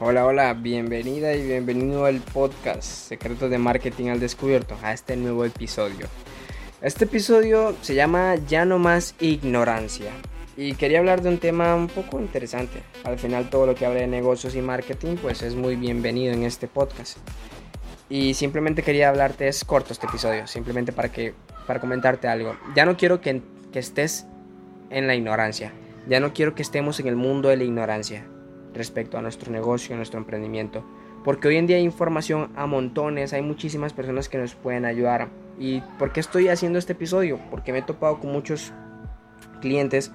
Hola, hola, bienvenida y bienvenido al podcast Secretos de Marketing al Descubierto, a este nuevo episodio. Este episodio se llama Ya no más ignorancia y quería hablar de un tema un poco interesante. Al final todo lo que hable de negocios y marketing pues es muy bienvenido en este podcast. Y simplemente quería hablarte, es corto este episodio, simplemente para, que, para comentarte algo. Ya no quiero que, que estés en la ignorancia, ya no quiero que estemos en el mundo de la ignorancia respecto a nuestro negocio, nuestro emprendimiento. Porque hoy en día hay información a montones, hay muchísimas personas que nos pueden ayudar. ¿Y por qué estoy haciendo este episodio? Porque me he topado con muchos clientes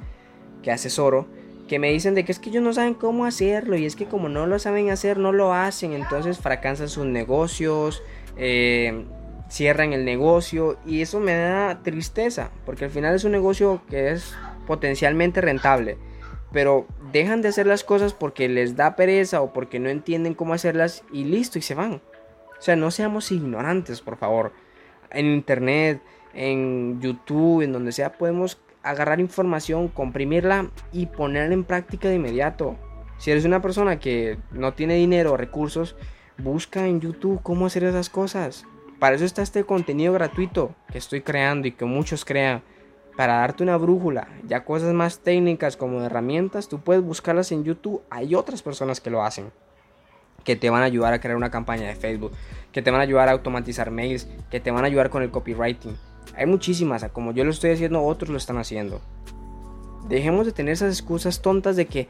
que asesoro que me dicen de que es que ellos no saben cómo hacerlo y es que como no lo saben hacer no lo hacen, entonces fracasan sus negocios, eh, cierran el negocio y eso me da tristeza porque al final es un negocio que es potencialmente rentable pero dejan de hacer las cosas porque les da pereza o porque no entienden cómo hacerlas y listo, y se van. O sea, no seamos ignorantes, por favor. En internet, en YouTube, en donde sea, podemos agarrar información, comprimirla y ponerla en práctica de inmediato. Si eres una persona que no tiene dinero o recursos, busca en YouTube cómo hacer esas cosas. Para eso está este contenido gratuito que estoy creando y que muchos crean para darte una brújula. Ya cosas más técnicas como herramientas, tú puedes buscarlas en YouTube. Hay otras personas que lo hacen. Que te van a ayudar a crear una campaña de Facebook. Que te van a ayudar a automatizar mails. Que te van a ayudar con el copywriting. Hay muchísimas. Como yo lo estoy haciendo, otros lo están haciendo. Dejemos de tener esas excusas tontas de que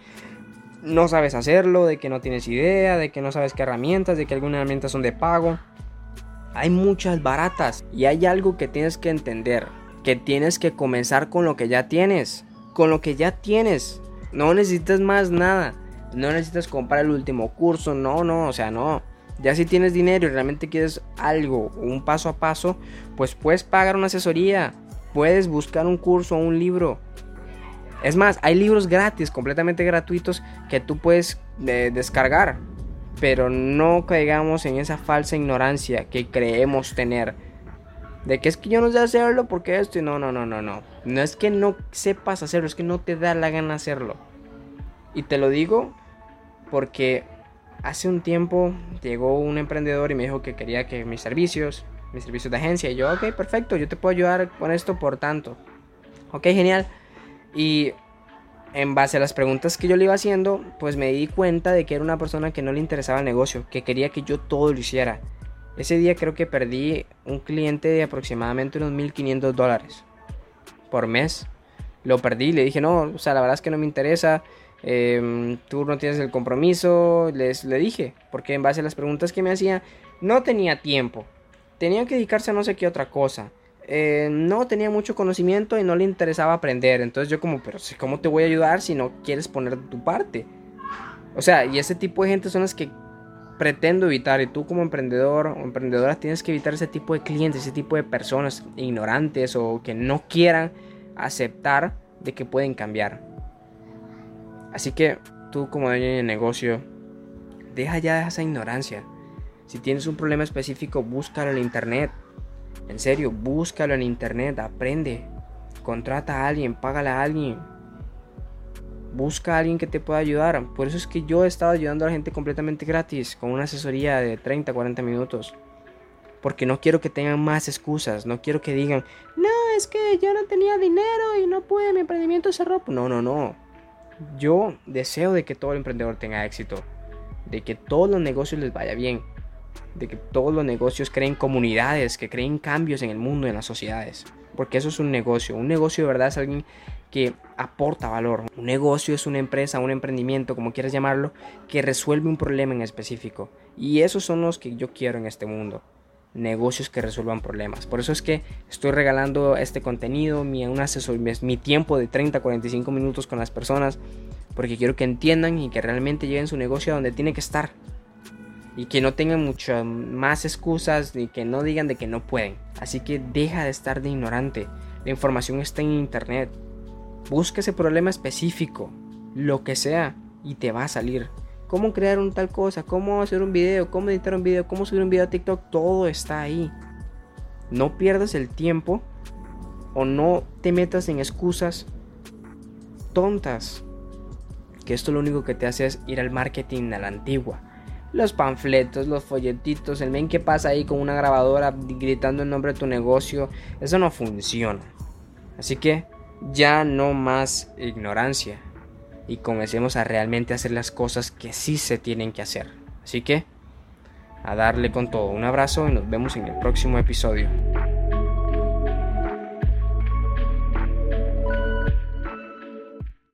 no sabes hacerlo, de que no tienes idea, de que no sabes qué herramientas, de que algunas herramientas son de pago. Hay muchas baratas y hay algo que tienes que entender que tienes que comenzar con lo que ya tienes. Con lo que ya tienes. No necesitas más nada. No necesitas comprar el último curso. No, no, o sea, no. Ya si tienes dinero y realmente quieres algo, un paso a paso, pues puedes pagar una asesoría. Puedes buscar un curso o un libro. Es más, hay libros gratis, completamente gratuitos, que tú puedes eh, descargar. Pero no caigamos en esa falsa ignorancia que creemos tener de que es que yo no sé hacerlo porque esto y no, no, no, no, no. No es que no sepas hacerlo, es que no te da la gana hacerlo. Y te lo digo porque hace un tiempo llegó un emprendedor y me dijo que quería que mis servicios, mis servicios de agencia, y yo, ok, perfecto, yo te puedo ayudar con esto por tanto. Ok, genial. Y en base a las preguntas que yo le iba haciendo, pues me di cuenta de que era una persona que no le interesaba el negocio, que quería que yo todo lo hiciera. Ese día creo que perdí un cliente de aproximadamente unos 1500 dólares por mes. Lo perdí, le dije, no, o sea, la verdad es que no me interesa. Em, tú no tienes el compromiso. Les, le dije, porque en base a las preguntas que me hacía, no tenía tiempo. Tenía que dedicarse a no sé qué otra cosa. Eh, no tenía mucho conocimiento y no le interesaba aprender. Entonces yo como, pero ¿cómo te voy a ayudar si no quieres poner tu parte? O sea, y ese tipo de gente son las que pretendo evitar y tú como emprendedor o emprendedora tienes que evitar ese tipo de clientes, ese tipo de personas ignorantes o que no quieran aceptar de que pueden cambiar. Así que tú como dueño de negocio, deja ya esa ignorancia. Si tienes un problema específico, búscalo en internet. En serio, búscalo en internet, aprende. Contrata a alguien, págale a alguien, busca a alguien que te pueda ayudar. Por eso es que yo he estado ayudando a la gente completamente gratis, con una asesoría de 30, 40 minutos. Porque no quiero que tengan más excusas, no quiero que digan, no, es que yo no tenía dinero y no pude, mi emprendimiento cerró. No, no, no. Yo deseo de que todo el emprendedor tenga éxito, de que todos los negocios les vaya bien, de que todos los negocios creen comunidades, que creen cambios en el mundo, en las sociedades. Porque eso es un negocio. Un negocio de verdad es alguien que aporta valor. Un negocio es una empresa, un emprendimiento, como quieras llamarlo, que resuelve un problema en específico. Y esos son los que yo quiero en este mundo. Negocios que resuelvan problemas. Por eso es que estoy regalando este contenido, mi, mi tiempo de 30 a 45 minutos con las personas, porque quiero que entiendan y que realmente lleven su negocio a donde tiene que estar. Y que no tengan muchas más excusas ni que no digan de que no pueden. Así que deja de estar de ignorante. La información está en internet. Busca ese problema específico, lo que sea, y te va a salir. Cómo crear un tal cosa, cómo hacer un video, cómo editar un video, cómo subir un video a TikTok, todo está ahí. No pierdas el tiempo o no te metas en excusas tontas. que esto lo único que te hace es ir al marketing a la antigua. Los panfletos, los folletitos, el men que pasa ahí con una grabadora gritando el nombre de tu negocio, eso no funciona. Así que ya no más ignorancia y comencemos a realmente hacer las cosas que sí se tienen que hacer. Así que, a darle con todo. Un abrazo y nos vemos en el próximo episodio.